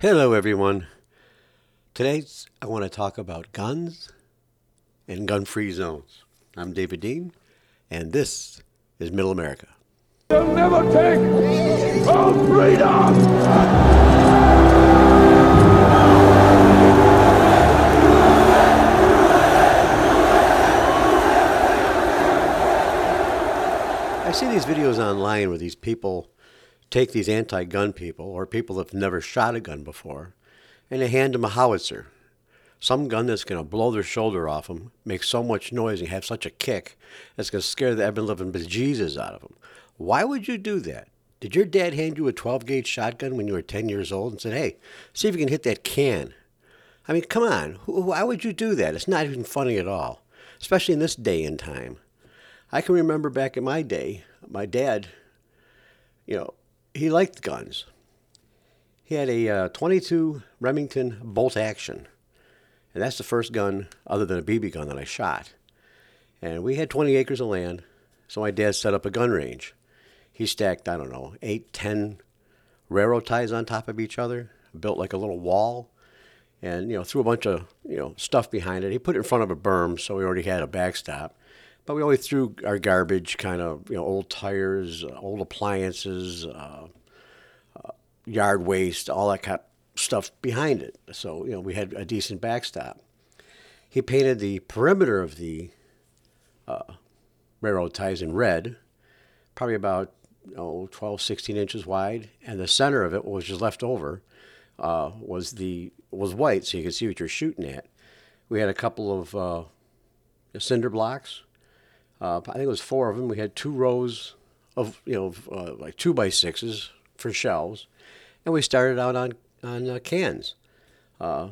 Hello, everyone. Today, I want to talk about guns and gun free zones. I'm David Dean, and this is Middle America. They'll never take our freedom! I see these videos online where these people take these anti gun people or people that have never shot a gun before and they hand them a howitzer. Some gun that's going to blow their shoulder off them, make so much noise and have such a kick that's going to scare the ever living bejesus out of them. Why would you do that? Did your dad hand you a 12 gauge shotgun when you were 10 years old and said, hey, see if you can hit that can? I mean, come on. Why would you do that? It's not even funny at all, especially in this day and time. I can remember back in my day, my dad, you know, he liked guns. He had a uh, 22 Remington bolt action, and that's the first gun other than a BB gun that I shot. And we had 20 acres of land, so my dad set up a gun range. He stacked, I don't know, eight, ten railroad ties on top of each other, built like a little wall, and you know threw a bunch of you know stuff behind it. He put it in front of a berm, so we already had a backstop. But we always threw our garbage, kind of, you know, old tires, old appliances, uh, uh, yard waste, all that kind of stuff behind it. So, you know, we had a decent backstop. He painted the perimeter of the uh, railroad ties in red, probably about oh, 12, 16 inches wide, and the center of it, which was left over, uh, was the was white, so you could see what you're shooting at. We had a couple of uh, cinder blocks uh, I think it was four of them. We had two rows of you know uh, like two by sixes for shelves, and we started out on on uh, cans. Uh,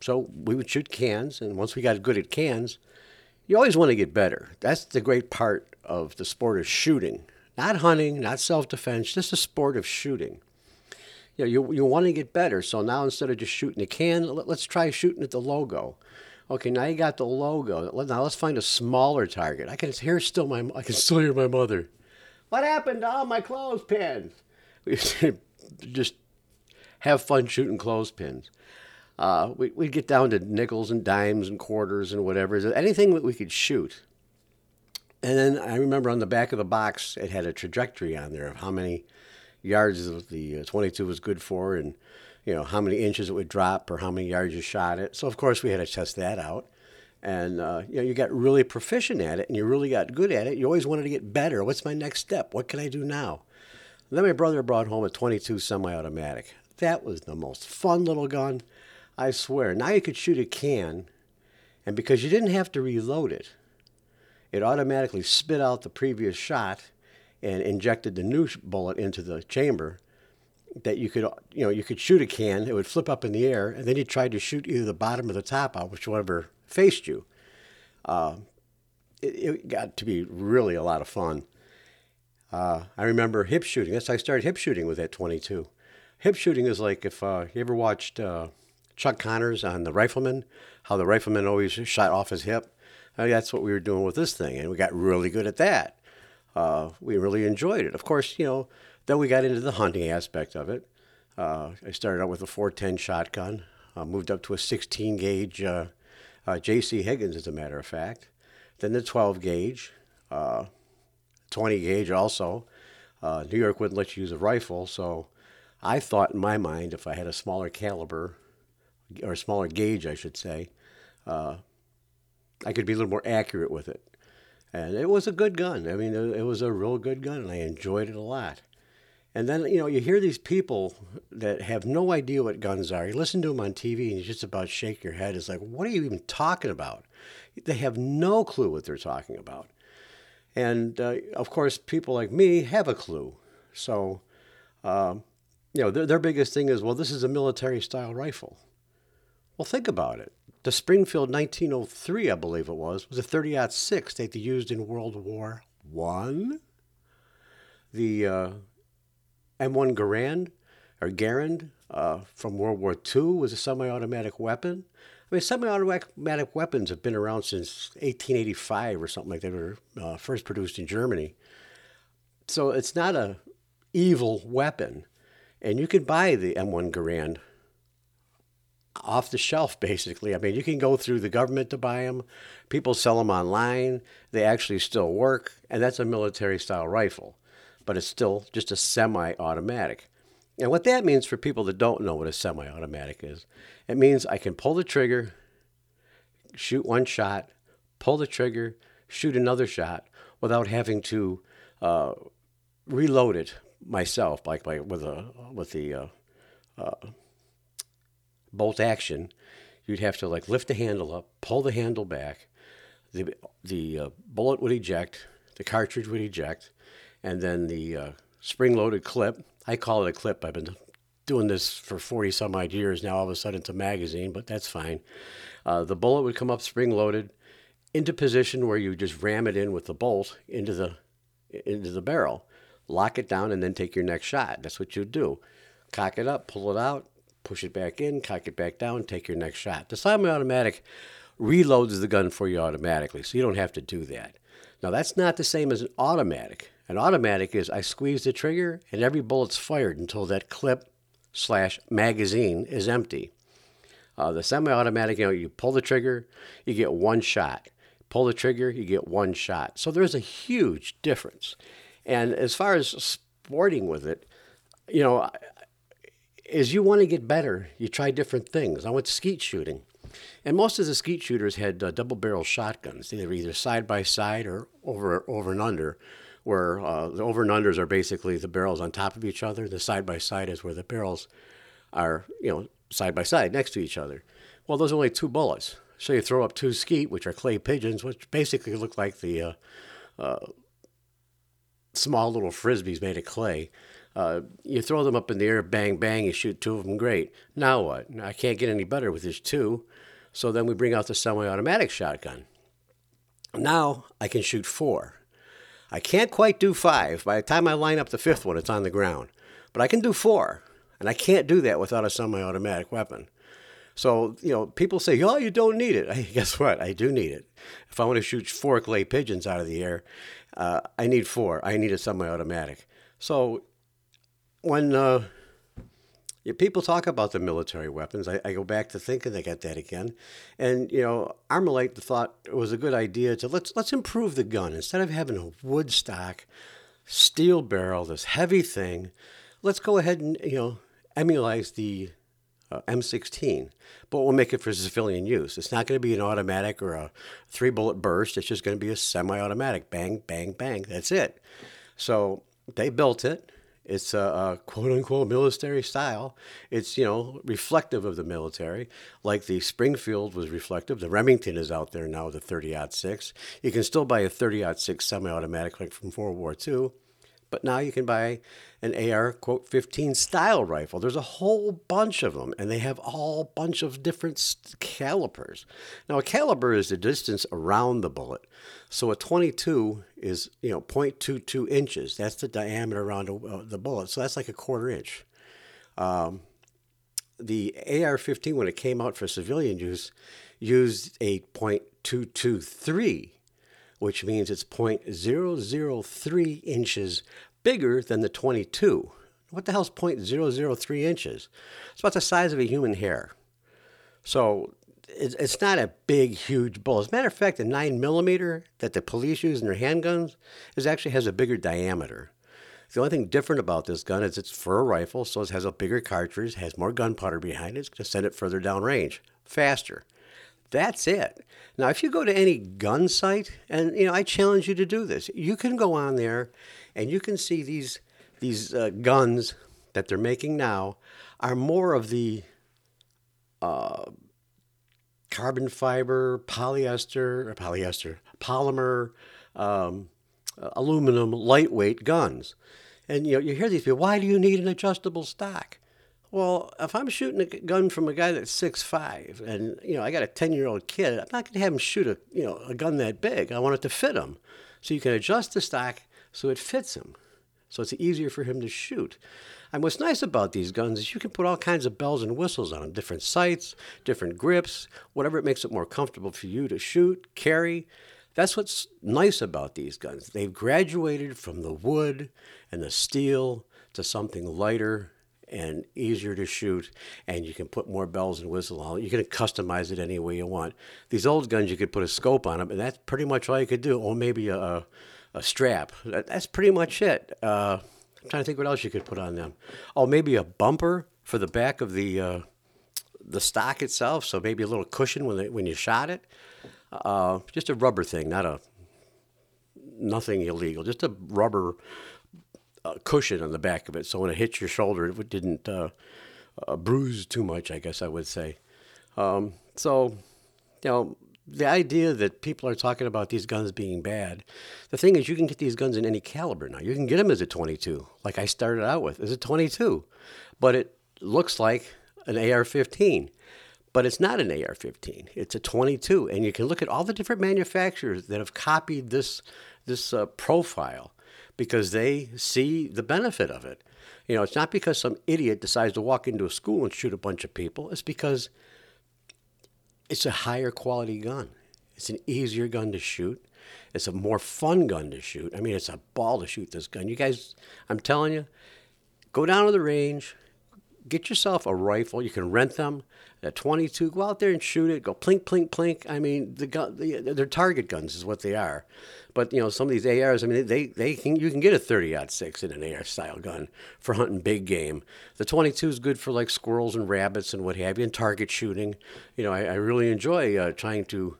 so we would shoot cans, and once we got good at cans, you always want to get better. That's the great part of the sport of shooting, not hunting, not self defense, just the sport of shooting. You know, you, you want to get better. So now instead of just shooting a can, let, let's try shooting at the logo. Okay, now you got the logo. Now let's find a smaller target. I can hear still my I can still hear my mother. What happened to all my clothespins? We just have fun shooting clothespins. Uh, we, we'd get down to nickels and dimes and quarters and whatever, anything that we could shoot. And then I remember on the back of the box, it had a trajectory on there of how many yards the uh, 22 was good for and you know, how many inches it would drop or how many yards you shot it. So, of course, we had to test that out. And, uh, you know, you got really proficient at it and you really got good at it. You always wanted to get better. What's my next step? What can I do now? And then my brother brought home a 22 semi automatic. That was the most fun little gun. I swear. Now you could shoot a can, and because you didn't have to reload it, it automatically spit out the previous shot and injected the new bullet into the chamber that you could you know you could shoot a can it would flip up in the air and then you tried to shoot either the bottom or the top out whichever faced you. Uh, it, it, got to be really a lot of fun. Uh, i remember hip shooting. That's i started hip shooting with that 22 hip shooting is like if uh, you ever watched uh, chuck connors on the rifleman? How the rifleman always shot off his hip? Uh, that's what we were doing with this thing and we got really good at that. Uh, we really enjoyed it. Of course you know then we got into the hunting aspect of it. Uh, I started out with a 410 shotgun, uh, moved up to a 16 gauge uh, uh J.C. Higgins, as a matter of fact. Then the 12 gauge, uh, 20 gauge also. Uh, New York wouldn't let you use a rifle, so I thought in my mind if I had a smaller caliber, or a smaller gauge, I should say, I could be a little more accurate with it. And it was a good gun. I mean, it was a real good gun, and I enjoyed it a lot. And then, you know, you hear these people that have no idea what guns are. You listen to them on TV and you just about shake your head. It's like, what are you even talking about? They have no clue what they're talking about. And uh, of course, people like me have a clue. So, uh, you know, their, their biggest thing is, well, this is a military style rifle. Well, think about it. The Springfield 1903, I believe it was, was a 30 6 that they used in World War One. The uh, M1 Garand or Garand uh, from World War II was a semi-automatic weapon. I mean, semi-automatic weapons have been around since 1885 or something like that. They were uh, first produced in Germany. So it's not a evil weapon, and you can buy the M1 Garand off the shelf, basically. I mean, you can go through the government to buy them. People sell them online. They actually still work, and that's a military style rifle, but it's still just a semi automatic. And what that means for people that don't know what a semi automatic is, it means I can pull the trigger, shoot one shot, pull the trigger, shoot another shot without having to uh, reload it myself, like by, with a with the uh, uh, bolt action. You'd have to like lift the handle up, pull the handle back, the the uh, bullet would eject, the cartridge would eject, and then the uh, spring-loaded clip. I call it a clip. I've been doing this for 40 some odd years now. All of a sudden, it's a magazine, but that's fine. Uh, the bullet would come up spring-loaded into position where you just ram it in with the bolt into the into the barrel, lock it down, and then take your next shot. That's what you'd do. Cock it up, pull it out, push it back in, cock it back down, take your next shot. The semi-automatic reloads the gun for you automatically, so you don't have to do that. Now that's not the same as an automatic. An automatic is I squeeze the trigger and every bullet's fired until that clip slash magazine is empty. Uh, the semi-automatic, you know, you pull the trigger, you get one shot. Pull the trigger, you get one shot. So there's a huge difference. And as far as sporting with it, you know, as you want to get better, you try different things. I went skeet shooting, and most of the skeet shooters had uh, double barrel shotguns. They were either side by side or over over and under, where uh, the over and unders are basically the barrels on top of each other. The side by side is where the barrels are, you know, side by side next to each other. Well, those are only two bullets. So you throw up two skeet, which are clay pigeons, which basically look like the uh, uh, small little frisbees made of clay. Uh, you throw them up in the air, bang, bang, you shoot two of them, great. Now what? I can't get any better with this two. So then we bring out the semi automatic shotgun. Now I can shoot four. I can't quite do five. By the time I line up the fifth one, it's on the ground. But I can do four. And I can't do that without a semi automatic weapon. So, you know, people say, oh, you don't need it. I, guess what? I do need it. If I want to shoot four clay pigeons out of the air, uh, I need four. I need a semi automatic. So, when uh, people talk about the military weapons, I, I, go back to thinking they got that again. And, you know, Armalite thought it was a good idea to let's, let's improve the gun. Instead of having a wood stock, steel barrel, this heavy thing, let's go ahead and, you know, emulate the uh, M16, but we'll make it for civilian use. It's not going to be an automatic or a three bullet burst. It's just going to be a semi automatic bang, bang, bang. That's it. So they built it. It's a, a, quote unquote military style. It's, you know, reflective of the military, like the Springfield was reflective. The Remington is out there now, the 30 6. You can still buy a 30 6 semi automatic like from World War II but now you can buy an AR quote 15 style rifle. There's a whole bunch of them, and they have all bunch of different calibers. Now, a caliber is the distance around the bullet. So a 22 is you know 0.22 inches. That's the diameter around uh, the bullet. So that's like a quarter inch. Um, the AR-15, when it came out for civilian use, used a .223 which means it's 0.003 inches bigger than the 22. What the hell's 0.003 inches? It's about the size of a human hair. So it's not a big, huge bullet. As a matter of fact, the 9 millimeter that the police use in their handguns is actually has a bigger diameter. The only thing different about this gun is it's for a rifle, so it has a bigger cartridge, has more gunpowder behind it, to send it further down range, faster. That's it. Now, if you go to any gun site, and you know, I challenge you to do this. You can go on there, and you can see these these uh, guns that they're making now are more of the uh, carbon fiber, polyester, or polyester, polymer, um, aluminum, lightweight guns. And you know, you hear these people. Why do you need an adjustable stock? Well, if I'm shooting a gun from a guy that's six five, and you know I got a ten year old kid, I'm not going to have him shoot a you know a gun that big. I want it to fit him, so you can adjust the stock so it fits him, so it's easier for him to shoot. And what's nice about these guns is you can put all kinds of bells and whistles on them, different sights, different grips, whatever it makes it more comfortable for you to shoot, carry. That's what's nice about these guns. They've graduated from the wood and the steel to something lighter and easier to shoot, and you can put more bells and whistles on it. You can customize it any way you want. These old guns, you could put a scope on them, and that's pretty much all you could do, or maybe a, a strap. That's pretty much it. Uh, I'm trying to think what else you could put on them. Oh, maybe a bumper for the back of the uh, the stock itself, so maybe a little cushion when they, when you shot it. Uh, just a rubber thing, not a nothing illegal. Just a rubber uh, cushion on the back of it, so when it hits your shoulder, it didn't uh, uh, bruise too much. I guess I would say. Um, so, you know, the idea that people are talking about these guns being bad, the thing is, you can get these guns in any caliber now. You can get them as a 22, like I started out with, as a 22, but it looks like an AR-15 but it's not an AR-15. It's a 22, and you can look at all the different manufacturers that have copied this this uh, profile because they see the benefit of it. You know, it's not because some idiot decides to walk into a school and shoot a bunch of people. It's because it's a higher quality gun. It's an easier gun to shoot. It's a more fun gun to shoot. I mean, it's a ball to shoot this gun. You guys, I'm telling you, go down to the range, get yourself a rifle. You can rent them at 22. Go out there and shoot it. Go plink, plink, plink. I mean, the gun, the, they're target guns is what they are. But you know, some of these ARs. I mean, they they can you can get a 30 six in an AR style gun for hunting big game. The 22 is good for like squirrels and rabbits and what have you, and target shooting. You know, I, I really enjoy uh, trying to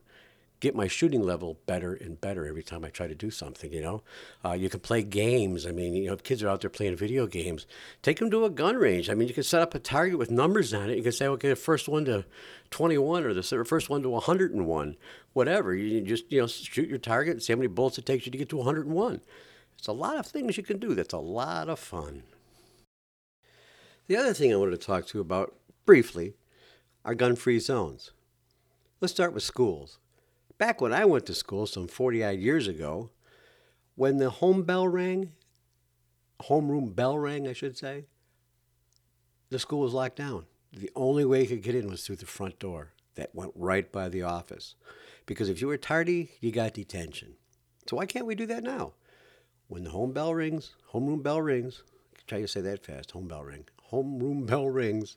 get my shooting level better and better every time I try to do something. You know, uh, you can play games. I mean, you know, if kids are out there playing video games, take them to a gun range. I mean, you can set up a target with numbers on it. You can say, okay, the first one to 21 or the first one to 101, whatever. You just you know shoot your target and see how many bullets it takes you to get to 101. It's a lot of things you can do. That's a lot of fun. The other thing I wanted to talk to you about briefly are gun-free zones. Let's start with schools. Back when I went to school, some 40 odd years ago, when the home bell rang, homeroom bell rang, I should say, the school was locked down. The only way you could get in was through the front door that went right by the office. Because if you were tardy, you got detention. So why can't we do that now? When the home bell rings, homeroom bell rings, try to say that fast, home bell ring, homeroom bell rings,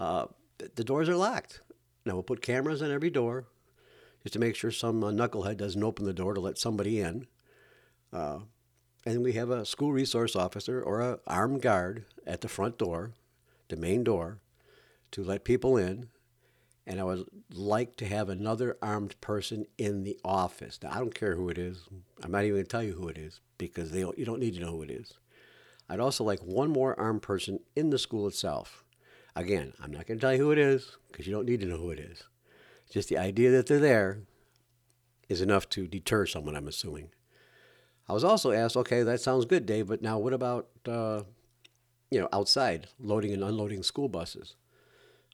uh, the doors are locked. Now we'll put cameras on every door just to make sure some uh, knucklehead doesn't open the door to let somebody in. Uh, and we have a school resource officer or an armed guard at the front door, the main door, to let people in. And I would like to have another armed person in the office. Now, I don't care who it is. I'm not even going to tell you who it is because they don't, you don't need to know who it is. I'd also like one more armed person in the school itself. Again, I'm not going to tell you who it is because you don't need to know who it is. Just the idea that they're there is enough to deter someone, I'm assuming. I was also asked, okay, that sounds good, Dave, but now what about, uh, you know, outside, loading and unloading school buses?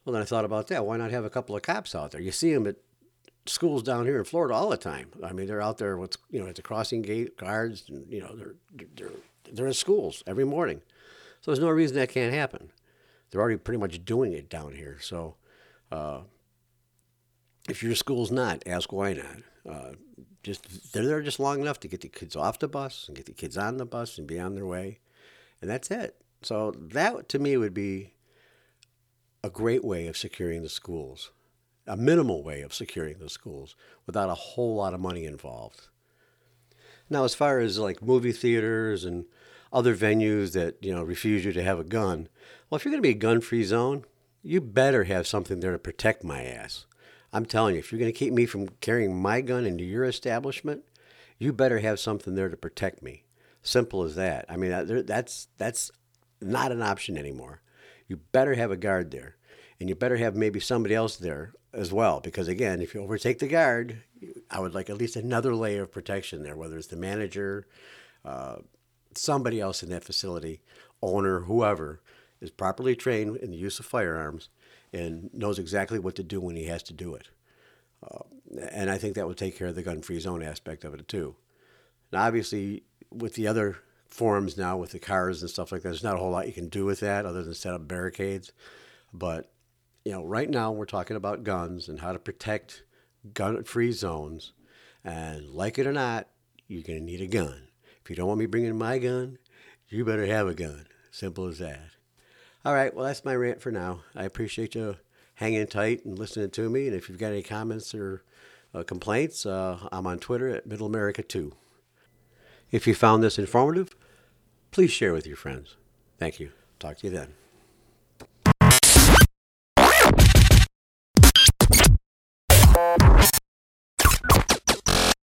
Well, then I thought about that. Why not have a couple of cops out there? You see them at schools down here in Florida all the time. I mean, they're out there with, you know, at the crossing gate guards, and, you know, they're, they're, they're in schools every morning. So there's no reason that can't happen. They're already pretty much doing it down here. So, uh, if your school's not, ask why not. Uh, just they're there just long enough to get the kids off the bus and get the kids on the bus and be on their way, and that's it. So that to me would be a great way of securing the schools, a minimal way of securing the schools without a whole lot of money involved. Now, as far as like movie theaters and other venues that you know refuse you to have a gun, well, if you're going to be a gun-free zone, you better have something there to protect my ass. I'm telling you, if you're going to keep me from carrying my gun into your establishment, you better have something there to protect me. Simple as that. I mean, that's that's not an option anymore. You better have a guard there, and you better have maybe somebody else there as well. Because again, if you overtake the guard, I would like at least another layer of protection there, whether it's the manager, uh, somebody else in that facility, owner, whoever, is properly trained in the use of firearms and knows exactly what to do when he has to do it. Uh, and I think that will take care of the gun free zone aspect of it too. Now, obviously, with the other forums now, with the cars and stuff like that, there's not a whole lot you can do with that other than set up barricades. But, you know, right now we're talking about guns and how to protect gun free zones. And like it or not, you're going to need a gun. If you don't want me bringing my gun, you better have a gun. Simple as that. All right, well, that's my rant for now. I appreciate you hanging tight and listening to me. And if you've got any comments or uh, complaints, uh, I'm on Twitter at Middle America 2. If you found this informative, please share with your friends. Thank you. Talk to you then.